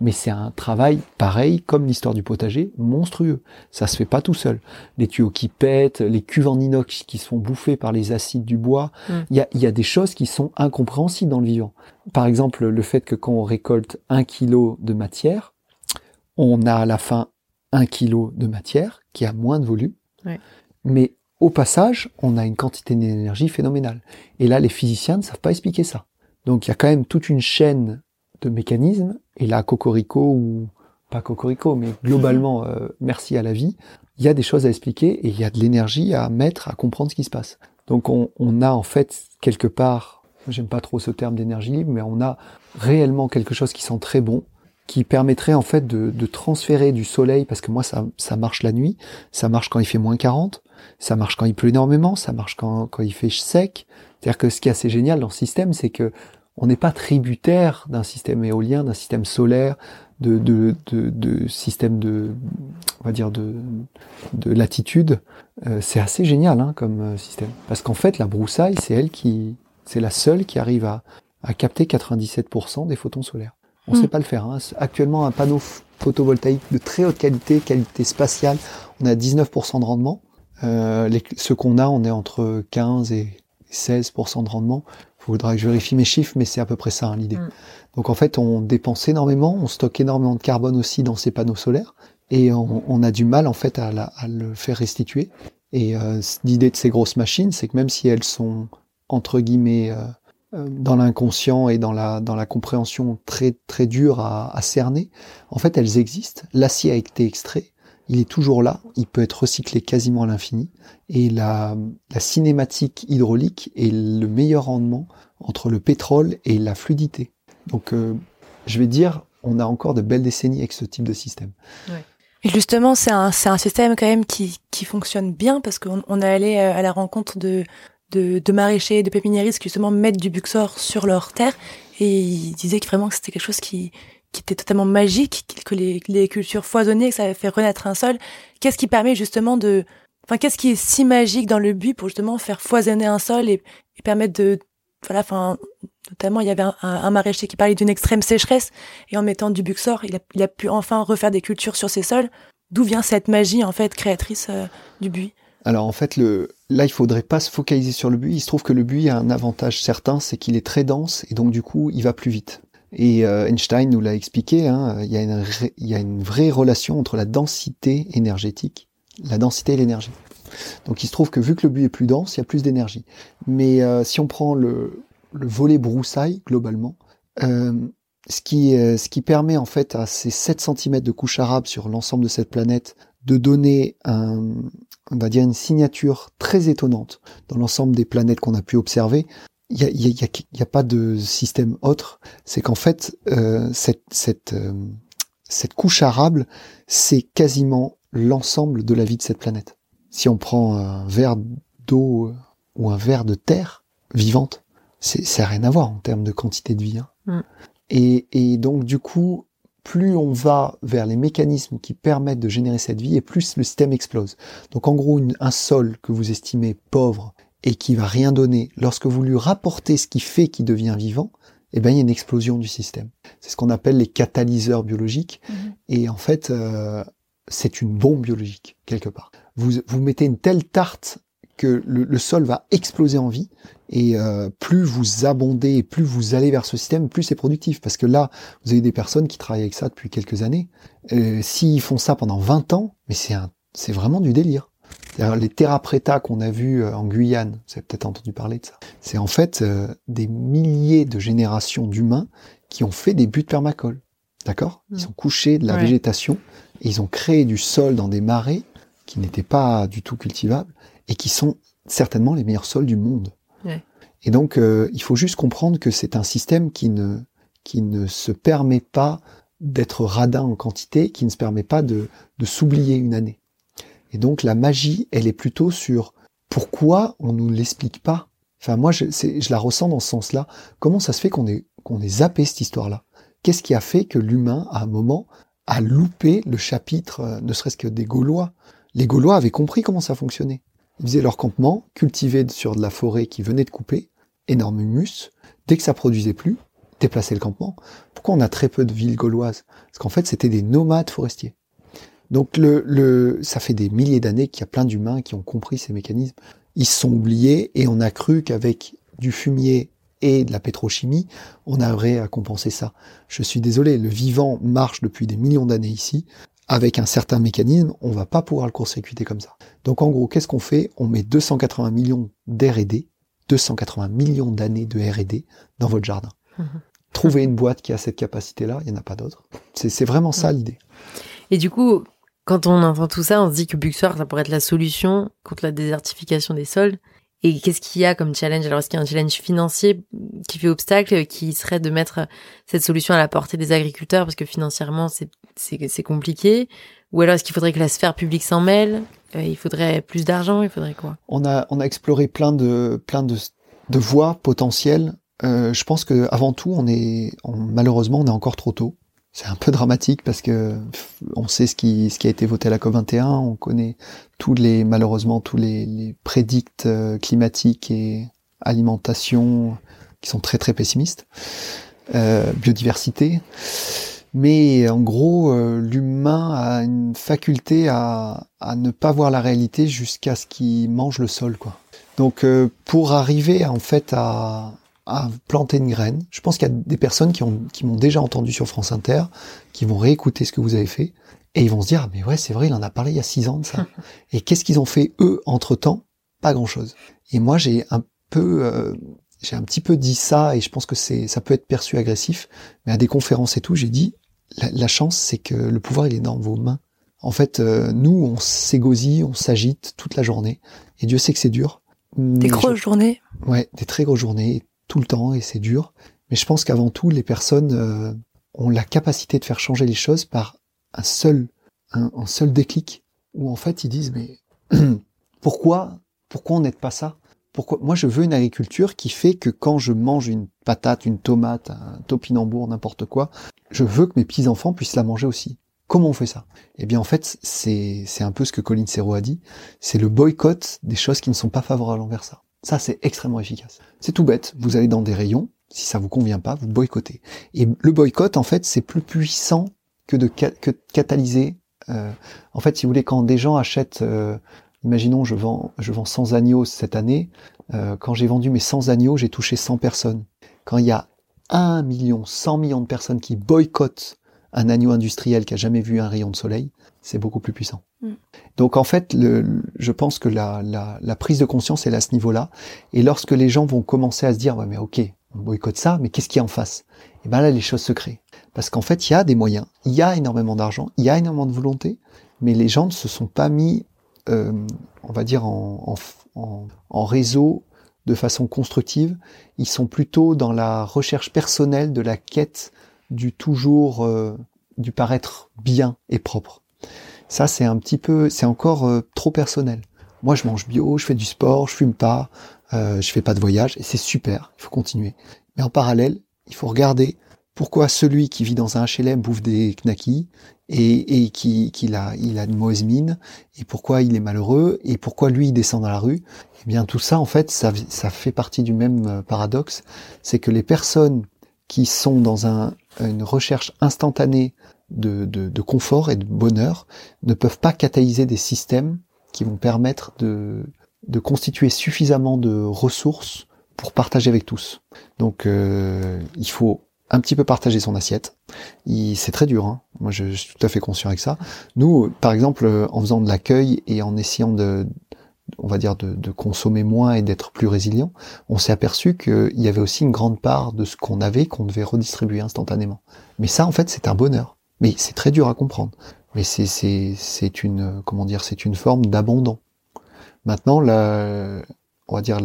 Mais c'est un travail pareil, comme l'histoire du potager, monstrueux. Ça se fait pas tout seul. Les tuyaux qui pètent, les cuves en inox qui se font bouffer par les acides du bois. Mm. Il y, a, y, a, des choses qui sont incompréhensibles dans le vivant. Par exemple, le fait que quand on récolte un kilo de matière, on a à la fin un kilo de matière qui a moins de volume. Ouais. Mais au passage, on a une quantité d'énergie phénoménale. Et là, les physiciens ne savent pas expliquer ça. Donc il y a quand même toute une chaîne de mécanismes, et là, Cocorico, ou pas Cocorico, mais globalement, euh, merci à la vie, il y a des choses à expliquer, et il y a de l'énergie à mettre, à comprendre ce qui se passe. Donc on, on a en fait, quelque part, j'aime pas trop ce terme d'énergie libre, mais on a réellement quelque chose qui sent très bon, qui permettrait en fait de, de, transférer du soleil, parce que moi ça, ça marche la nuit, ça marche quand il fait moins 40, ça marche quand il pleut énormément, ça marche quand, quand il fait sec, c'est-à-dire que ce qui est assez génial dans ce système, c'est que on n'est pas tributaire d'un système éolien, d'un système solaire, de, de, de, de, système de, on va dire de, de latitude. Euh, c'est assez génial hein, comme euh, système, parce qu'en fait la broussaille, c'est elle qui, c'est la seule qui arrive à, à capter 97% des photons solaires. On ne mm. sait pas le faire. Hein. Actuellement, un panneau photovoltaïque de très haute qualité, qualité spatiale, on a 19% de rendement. Euh, les, ce qu'on a, on est entre 15 et 16% de rendement. Il faudra que je vérifie mes chiffres, mais c'est à peu près ça hein, l'idée. Mm. Donc en fait, on dépense énormément, on stocke énormément de carbone aussi dans ces panneaux solaires, et on, on a du mal en fait à, la, à le faire restituer. Et euh, l'idée de ces grosses machines, c'est que même si elles sont entre guillemets euh dans l'inconscient et dans la dans la compréhension très très dure à, à cerner, en fait elles existent. L'acier a été extrait, il est toujours là, il peut être recyclé quasiment à l'infini, et la, la, cinématique hydraulique est le meilleur rendement entre le pétrole et la fluidité. Donc euh, je vais dire, on a encore de belles décennies avec ce type de système. Ouais. Et justement, c'est un, un système quand même qui, qui fonctionne bien parce qu'on on est allé euh, à la rencontre de, de, de maraîchers, de pépiniéristes qui justement mettent du buxor sur leur terre et ils disaient que vraiment c'était quelque chose qui, qui était totalement magique, que les, les cultures foisonnaient, que ça avait fait renaître un sol. Qu'est-ce qui permet justement de, enfin, qu'est-ce qui est si magique dans le but pour justement faire foisonner un sol et, et permettre de, voilà, enfin, notamment il y avait un, un, maraîcher qui parlait d'une extrême sécheresse et en mettant du buxor, il a, il a pu enfin refaire des cultures sur ces sols. D'où vient cette magie en fait créatrice euh, du buis? Alors en fait, le, là, il faudrait pas se focaliser sur le buis. Il se trouve que le buis a un avantage certain, c'est qu'il est très dense et donc du coup, il va plus vite. Et euh, Einstein nous l'a expliqué, hein, il, y a une vraie relation entre la densité énergétique, la densité et l'énergie. Donc il se trouve que vu que le buis est plus dense, il y a plus d'énergie. Mais euh, si on prend le, le volet broussaille globalement, euh, ce, qui, euh, ce qui permet en fait à ces 7 cm de couche arabe sur l'ensemble de cette planète de donner un, on va dire une signature très étonnante dans l'ensemble des planètes qu'on a pu observer, il y a, y, a, y a, pas de système autre. C'est qu'en fait, euh, cette, cette, euh, cette couche arable, c'est quasiment l'ensemble de la vie de cette planète. Si on prend un verre d'eau ou un verre de terre vivante, c'est ça n'a rien à voir en termes de quantité de vie. Hein. Mm. Et, et donc du coup, plus on va vers les mécanismes qui permettent de générer cette vie, et plus le système explose. Donc en gros, une, un sol que vous estimez pauvre et qui va rien donner, lorsque vous lui rapportez ce qui fait qu'il devient vivant, eh ben, il y a une explosion du système. C'est ce qu'on appelle les catalyseurs biologiques. Mmh. Et en fait, euh, c'est une bombe biologique, quelque part. Vous, vous mettez une telle tarte que le, le sol va exploser en vie. Et euh, plus vous abondez, plus vous allez vers ce système, plus c'est productif. Parce que là, vous avez des personnes qui travaillent avec ça depuis quelques années. Euh, S'ils font ça pendant 20 ans, mais c'est c'est vraiment du délire les terra preta qu'on a vus euh, en Guyane, vous avez peut-être entendu parler de ça, c'est en fait euh, des milliers de générations d'humains qui ont fait des buts permacoles. D'accord? Ils mm. ont couché de la ouais. végétation, et ils ont créé du sol dans des marais qui n'étaient pas du tout cultivables et qui sont certainement les meilleurs sols du monde. Et donc, euh, il faut juste comprendre que c'est un système qui ne, qui ne se permet pas d'être radin en quantité, qui ne se permet pas de, de s'oublier une année. Et donc, la magie, elle est plutôt sur pourquoi on nous l'explique pas. Enfin, moi, je, je la ressens dans ce sens-là. Comment ça se fait qu'on ait, qu'on ait zappé cette histoire-là? Qu'est-ce qui a fait que l'humain, à un moment, a loupé le chapitre, euh, ne serait-ce que des Gaulois? Les Gaulois avaient compris comment ça fonctionnait. Ils faisaient leur campement, cultivaient sur de la forêt qui venait de couper, énorme humus. Dès que ça produisait plus, déplacer le campement. Pourquoi on a très peu de villes gauloises? Parce qu'en fait, c'était des nomades forestiers. Donc le, le, ça fait des milliers d'années qu'il y a plein d'humains qui ont compris ces mécanismes. Ils se sont oubliés et on a cru qu'avec du fumier et de la pétrochimie, on arriverait à compenser ça. Je suis désolé, le vivant marche depuis des millions d'années ici. Avec un certain mécanisme, on va pas pouvoir le court-circuiter comme ça. Donc en gros, qu'est-ce qu'on fait? On met 280 millions d'R&D 280 millions d'années de R&D dans votre jardin. Mhm. Trouvez une boîte qui a cette capacité-là, il n'y en a pas d'autre. C'est vraiment ça l'idée. Et du coup, quand on entend tout ça, on se dit que Buxor, ça pourrait être la solution contre la désertification des sols. Et qu'est-ce qu'il y a comme challenge? Alors, est-ce qu'il y a un challenge financier qui fait obstacle, qui serait de mettre cette solution à la portée des agriculteurs, parce que financièrement, c'est compliqué. Ou alors, est-ce qu'il faudrait que la sphère publique s'en mêle? Euh, Il faudrait plus d'argent Il faudrait quoi? On a, exploré plein de, voies potentielles. Euh, je pense que avant tout, on est, malheureusement, on est encore trop tôt. C'est un peu dramatique parce que on sait ce qui, ce qui a été voté à la COP21, on connaît tous les, malheureusement, tous les, les prédicts euh, climatiques et alimentation qui sont très très pessimistes. Euh, biodiversité. Mais en gros, euh, l'humain a une faculté à, à, ne pas voir la réalité jusqu'à ce qu'il mange le sol, quoi. Donc, pour arriver en fait à, à planter une graine. Je pense qu'il y a des personnes qui ont qui m'ont déjà entendu sur France Inter, qui vont réécouter ce que vous avez fait et ils vont se dire ah, mais ouais c'est vrai il en a parlé il y a six ans de ça. et qu'est-ce qu'ils ont fait eux entre temps Pas grand chose. Et moi j'ai un peu euh, j'ai un petit peu dit ça et je pense que c'est ça peut être perçu agressif, mais à des conférences et tout j'ai dit la, chance c'est que le pouvoir il est dans vos mains. En fait, euh, nous, on s'égosille, on s'agite toute la journée, et Dieu sait que c'est dur. Des grosses journées. Ouais, des très grosses journées tout le temps et c'est dur. Mais je pense qu'avant tout, les personnes euh, ont la capacité de faire changer les choses par un seul, un, seul déclic où en fait ils disent mais pourquoi, pourquoi on n'aide pas ça? Pourquoi Moi, je veux une agriculture qui fait que quand je mange une patate, une tomate, un topinambour, n'importe quoi, je veux que mes petits enfants puissent la manger aussi. Comment on fait ça? Eh bien, en fait, c'est c'est un peu ce que Colin Serrault a dit. C'est le boycott des choses qui ne sont pas favorables envers ça. Ça, c'est extrêmement efficace. C'est tout bête. Vous allez dans des rayons, si ça vous convient pas, vous boycottez. Et le boycott, en fait, c'est plus puissant que de catalyser. Euh, en fait, si vous voulez, quand des gens achètent, euh, imaginons, je vends, je vends 100 agneaux cette année. Euh, quand j'ai vendu mes 100 agneaux, j'ai touché 100 personnes. Quand il y a 1 million, 100 millions de personnes qui boycottent un agneau industriel qui a jamais vu un rayon de soleil, c'est beaucoup plus puissant. Mm. Donc en fait, le, je pense que la, la, la, prise de conscience est à ce niveau-là. Et lorsque les gens vont commencer à se dire, ouais mais ok, on boycotte ça, mais qu'est-ce qu'il y a en face? Et ben là, les choses se créent. Parce qu'en fait, il y a des moyens, il y a énormément d'argent, il y a énormément de volonté, mais les gens ne se sont pas mis, euh, on va dire, en, en, en réseau de façon constructive. Ils sont plutôt dans la recherche personnelle de la quête du toujours, euh, du paraître bien et propre. Ça, c'est un petit peu, c'est encore euh, trop personnel. Moi, je mange bio, je fais du sport, je fume pas, euh, je fais pas de voyage, et c'est super. Il faut continuer. Mais en parallèle, il faut regarder pourquoi celui qui vit dans un HLM bouffe des knackis et, et qui, a, il a une mauvaise mine et pourquoi il est malheureux et pourquoi lui il descend dans la rue. Eh bien, tout ça, en fait, ça, fait partie du même euh, paradoxe, c'est que les personnes qui sont dans un, une recherche instantanée de, confort et de bonheur ne peuvent pas catalyser des systèmes qui vont permettre de, constituer suffisamment de ressources pour partager avec tous. Donc euh, il faut un petit peu partager son assiette. C'est très dur, hein. moi je, suis tout à fait conscient avec ça. Nous, par exemple, en faisant de l'accueil et en essayant de, on va dire, de consommer moins et d'être plus résilient, on s'est aperçu qu'il y avait aussi une grande part de ce qu'on avait qu'on devait redistribuer instantanément. Mais ça, en fait, c'est un bonheur. Mais c'est très dur à comprendre. Mais c'est une comment dire c'est une forme d'abandon. Maintenant, la, on va dire,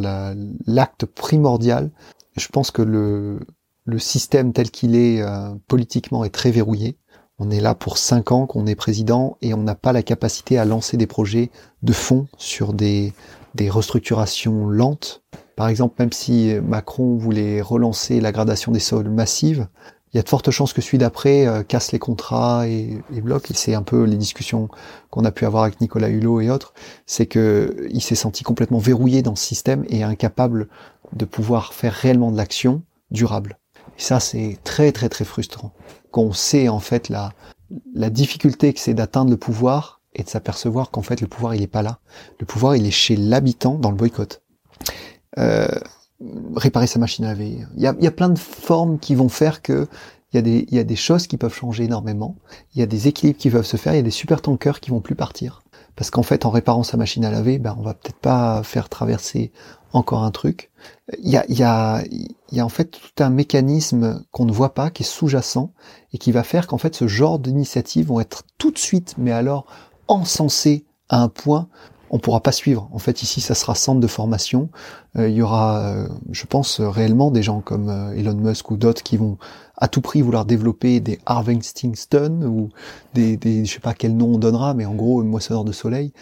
l'acte primordial. Je pense que le, le système tel qu'il est euh, politiquement est très verrouillé. On est là pour cinq ans qu'on est président et on n'a pas la capacité à lancer des projets de fond sur des, des restructurations lentes. Par exemple, même si Macron voulait relancer la gradation des sols massive, il y a de fortes chances que celui d'après euh, casse les contrats et, et bloque. C'est un peu les discussions qu'on a pu avoir avec Nicolas Hulot et autres. C'est que il s'est senti complètement verrouillé dans ce système et incapable de pouvoir faire réellement de l'action durable. Ça, c'est très très très frustrant. Qu'on sait en fait la, la difficulté que c'est d'atteindre le pouvoir et de s'apercevoir qu'en fait le pouvoir il est pas là. Le pouvoir il est chez l'habitant dans le boycott. Euh, réparer sa machine à laver. Il y a, il y a plein de formes qui vont faire que il y, a des, il y a des choses qui peuvent changer énormément. Il y a des équilibres qui peuvent se faire. Il y a des super tankers qui vont plus partir. Parce qu'en fait, en réparant sa machine à laver, ben, on va peut-être pas faire traverser encore un truc. Il y a, il y a, il y a en fait tout un mécanisme qu'on ne voit pas, qui est sous-jacent, et qui va faire qu'en fait, ce genre d'initiatives vont être tout de suite, mais alors encensées à un point on pourra pas suivre. En fait, ici, ça sera centre de formation. Euh, il y aura, euh, je pense, réellement des gens comme euh, Elon Musk ou d'autres qui vont à tout prix vouloir développer des Harvesting ou des, des, je sais pas quel nom on donnera, mais en gros, moissonneur de soleil.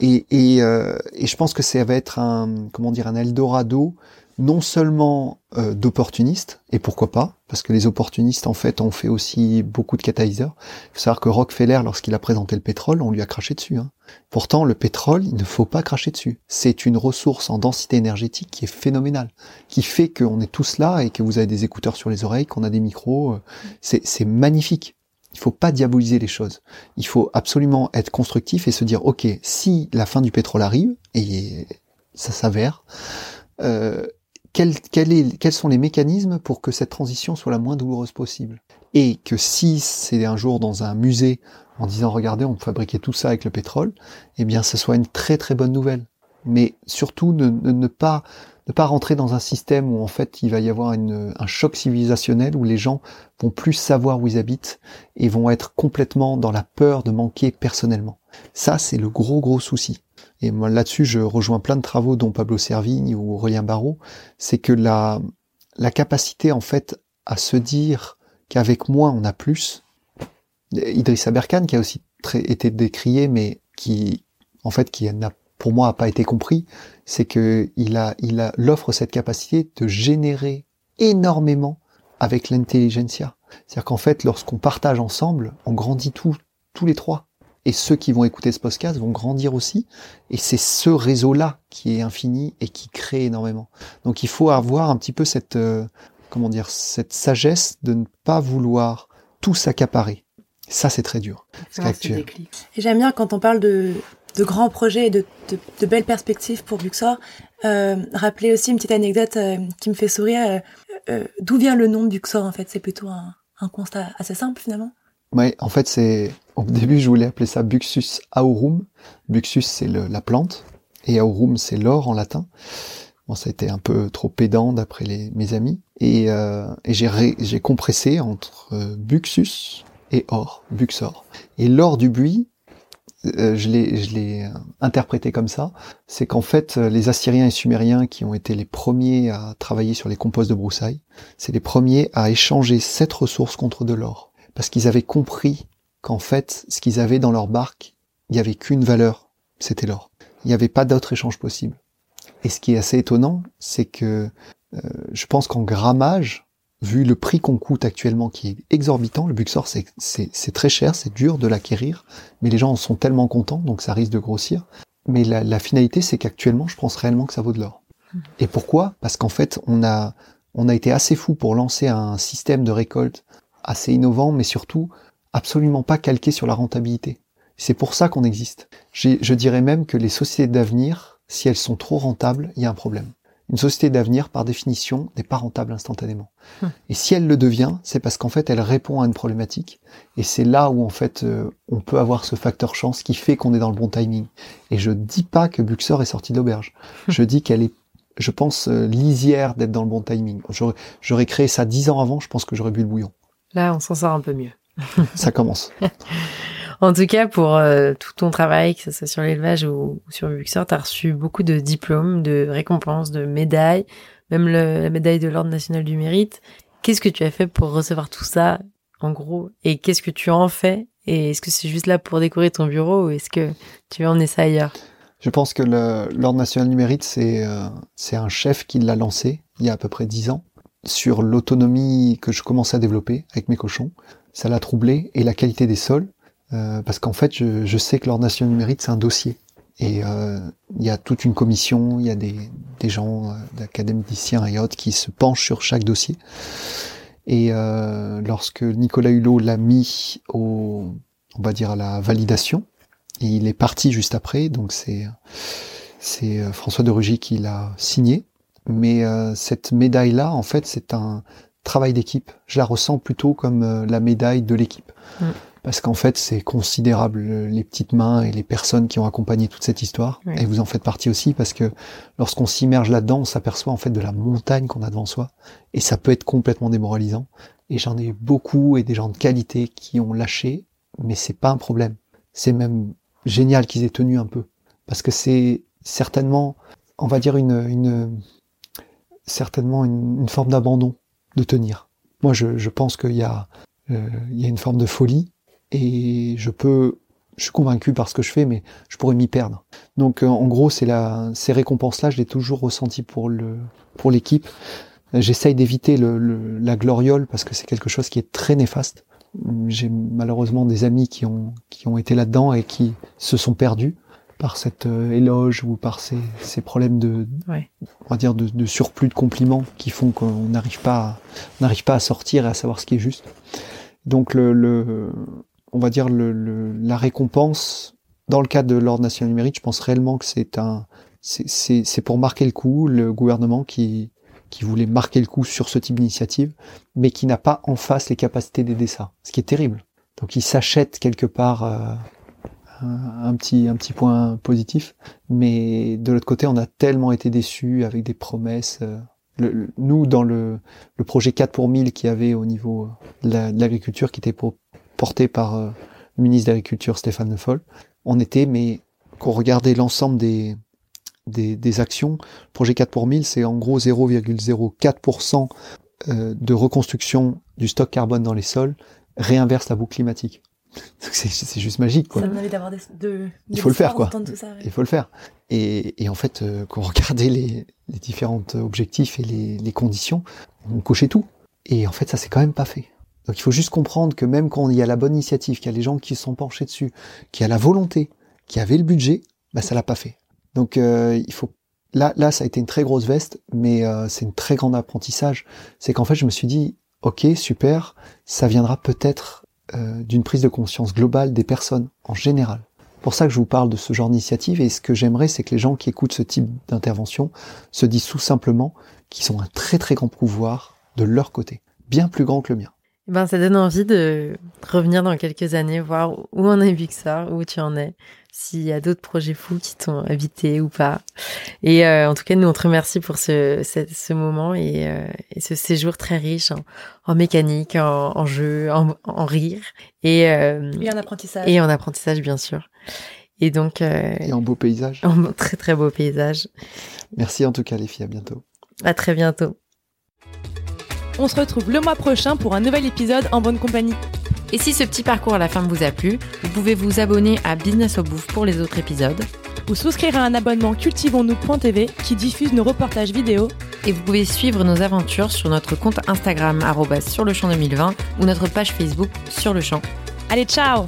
et, et, et je pense que ça va être un, comment dire, un Eldorado non seulement euh, d'opportunistes, et pourquoi pas, parce que les opportunistes, en fait, ont fait aussi beaucoup de catalyseurs. Il faut savoir que Rockefeller, lorsqu'il a présenté le pétrole, on lui a craché dessus. Hein. Pourtant, le pétrole, il ne faut pas cracher dessus. C'est une ressource en densité énergétique qui est phénoménale, qui fait qu'on est tous là et que vous avez des écouteurs sur les oreilles, a des micros. Euh, c'est magnifique. Il faut pas diaboliser les choses. Il faut absolument être constructif et se dire, ok, si la fin du pétrole arrive, et ça s'avère, euh, quels sont les mécanismes pour que cette transition soit la moins douloureuse possible? Et que si c'est un jour dans un musée en disant regardez on fabriquait tout ça avec le pétrole, eh bien ce soit une très très bonne nouvelle. Mais surtout ne, pas ne pas rentrer dans un système où en fait il va y avoir un choc civilisationnel où les gens vont plus savoir où ils habitent et vont être complètement dans la peur de manquer personnellement. Ça c'est le gros gros souci. Et moi là-dessus, je rejoins plein de travaux dont Pablo Servigne ou Aurélien Barrault, c'est que la, la capacité en fait à se dire qu'avec moins on a plus. Idriss Aberkan qui a aussi été décrié, mais qui en fait qui n'a pour moi a pas été compris, c'est que il a il a l'offre cette capacité de générer énormément avec l'intelligentsia. C'est-à-dire qu'en fait, lorsqu'on partage ensemble, on grandit tous tous les trois et ceux qui vont écouter ce podcast vont grandir aussi. Et c'est ce réseau-là qui est infini et qui crée énormément. Donc il faut avoir un petit peu cette, euh, comment dire, cette sagesse de ne pas vouloir tout s'accaparer. Ça, c'est très dur. Et j'aime bien quand on parle de, de grands projets et de, de, belles perspectives pour Buxor, euh, rappeler aussi une petite anecdote euh, qui me fait sourire. Euh, d'où vient le nom de Buxor, en fait? C'est plutôt un, un constat assez simple, finalement. Oui, en fait, c'est au début, je voulais appeler ça Buxus aurum. Buxus, c'est la plante, et aurum, c'est l'or en latin. Bon, ça a été un peu trop pédant d'après mes amis, et, euh, j'ai compressé entre euh, Buxus et or, Buxor. Et l'or du buis, euh, je l'ai interprété comme ça, c'est qu'en fait, les Assyriens et Sumériens qui ont été les premiers à travailler sur les composts de broussailles, c'est les premiers à échanger cette ressource contre de l'or. Parce qu'ils avaient compris qu'en fait, ce qu'ils avaient dans leur barque, il n'y avait qu'une valeur, c'était l'or. Il n'y avait pas d'autre échange possible. Et ce qui est assez étonnant, c'est que euh, je pense qu'en grammage, vu le prix qu'on coûte actuellement qui est exorbitant, le Buxor c'est très cher, c'est dur de l'acquérir, mais les gens en sont tellement contents, donc ça risque de grossir. Mais la, la finalité, c'est qu'actuellement, je pense réellement que ça vaut de l'or. Mmh. Et pourquoi? Parce qu'en fait, on a, on a été assez fou pour lancer un système de récolte assez innovant, mais surtout absolument pas calqué sur la rentabilité. C'est pour ça qu'on existe. Je dirais même que les sociétés d'avenir, si elles sont trop rentables, il y a un problème. Une société d'avenir, par définition, n'est pas rentable instantanément. Hum. Et si elle le devient, c'est parce qu'en fait, elle répond à une problématique. Et c'est là où, en fait, euh, on peut avoir ce facteur chance qui fait qu'on est dans le bon timing. Et je dis pas que Buxor est sorti de l'auberge. Hum. Je dis qu'elle est, je pense, euh, lisière d'être dans le bon timing. J'aurais créé ça dix ans avant, je pense que j'aurais bu le bouillon. Là, on s'en sort un peu mieux. Ça commence. En tout cas, pour euh, tout ton travail, que ce soit sur l'élevage ou, sur Buxer, tu as reçu beaucoup de diplômes, de récompenses, de médailles, même la médaille de l'Ordre national du mérite. Qu'est-ce que tu as fait pour recevoir tout ça, en gros? Et qu'est-ce que tu en fais? Et est-ce que c'est juste là pour décorer ton bureau ou est-ce que tu veux emmener ça ailleurs? Je pense que l'Ordre national du mérite, c'est euh, un chef qui l'a lancé il y a à peu près dix ans sur l'autonomie que je commençais à développer avec mes cochons. Ça l'a troublé et la qualité des sols, euh, parce qu'en fait, je, je, sais que l'Ordre national du mérite, c'est un dossier. Et euh, il y a toute une commission, il y a des, des gens, euh, d'académiciens et autres qui se penchent sur chaque dossier. Et euh, lorsque Nicolas Hulot l'a mis au, on va dire à la validation, il est parti juste après, donc c'est c'est François de Rugy qui l'a signé. Mais cette médaille-là, en fait, c'est un travail d'équipe. Je la ressens plutôt comme la médaille de l'équipe. Mm parce qu'en fait c'est considérable les petites mains et les personnes qui ont accompagné toute cette histoire. Et vous en faites partie aussi parce que lorsqu'on s'immerge là-dedans on s'aperçoit en fait de la montagne qu'on a devant soi. Et ça peut être complètement démoralisant. Et j'en ai eu beaucoup et des gens de qualité qui ont lâché. Mais c'est pas un problème. C'est même génial qu'ils aient tenu un peu. Parce que c'est certainement on va dire une, une certainement une, forme d'abandon de tenir. Moi je, je pense qu'il y a euh, il y a une forme de folie et je peux, je suis convaincu par ce que je fais, mais je pourrais m'y perdre. Donc euh, en gros, c'est la, ces récompenses-là, je l'ai toujours ressenti pour le, pour l'équipe. J'essaye d'éviter le, la gloriole parce que c'est quelque chose qui est très néfaste. J'ai malheureusement des amis qui ont, qui ont été là-dedans et qui se sont perdus par cette euh, éloge ou par ces, ces problèmes de, ouais. on va dire de, de, surplus de compliments qui font qu'on n'arrive pas, n'arrive pas à sortir et à savoir ce qui est juste. Donc le, le on va dire, le, la récompense, dans le cadre de l'ordre national numérique, je pense réellement que c'est un, c'est pour marquer le coup, le gouvernement qui, qui voulait marquer le coup sur ce type d'initiative, mais qui n'a pas en face les capacités d'aider ça, ce qui est terrible. Donc il s'achète quelque part euh, un, petit, un petit point positif, mais de l'autre côté, on a tellement été déçus avec des promesses. Euh, le, nous, dans le, le projet 4 pour 1000 qu'il y avait au niveau de l'agriculture, qui était pour porté par euh, le ministre de l'Agriculture Stéphane Le Foll. On était, mais qu'on regardait l'ensemble des, des, des, actions, projet 4 pour 1000, c'est en gros 0,04% euh, de reconstruction du stock carbone dans les sols réinverse la boucle climatique. C'est juste magique, quoi. Ça d'avoir de, Il faut le faire, quoi. Il faut le faire. Et, et en fait, euh, quand on regardait les, les différents objectifs et les, les conditions, on cochait tout. Et en fait, ça s'est quand même pas fait. Donc il faut juste comprendre que même quand il y a la bonne initiative, qu'il y a les gens qui sont penchés dessus, qu'il y a la volonté, qu'il y avait le budget, bah ça l'a pas fait. Donc euh, il faut là là ça a été une très grosse veste, mais euh, c'est une très grande apprentissage. C'est qu'en fait je me suis dit ok super, ça viendra peut-être euh, d'une prise de conscience globale des personnes en général. Pour ça que je vous parle de ce genre d'initiative et ce que j'aimerais c'est que les gens qui écoutent ce type d'intervention se disent tout simplement qu'ils ont un très très grand pouvoir de leur côté, bien plus grand que le mien. Eh ben, ça donne envie de revenir dans quelques années, voir où on est ça, où tu en es, s'il y a d'autres projets fous qui t'ont habité ou pas. Et euh, en tout cas, nous, on te remercie pour ce, ce, moment et, euh, et, ce séjour très riche en, mécanique, en, en jeu, en, en, rire. Et, euh, et en apprentissage. Et en apprentissage, bien sûr. Et donc... et en beau paysage. En très, très beau paysage. Merci en tout cas, les filles. À bientôt. À très bientôt. On se retrouve le mois prochain pour un nouvel épisode en bonne compagnie. Et si ce petit parcours à la fin vous a plu, vous pouvez vous abonner à Business au Bouffe pour les autres épisodes. Ou souscrire à un abonnement cultivons-nous.tv qui diffuse nos reportages vidéo. Et vous pouvez suivre nos aventures sur notre compte Instagram sur le champ 2020 ou notre page Facebook sur le champ. Allez, ciao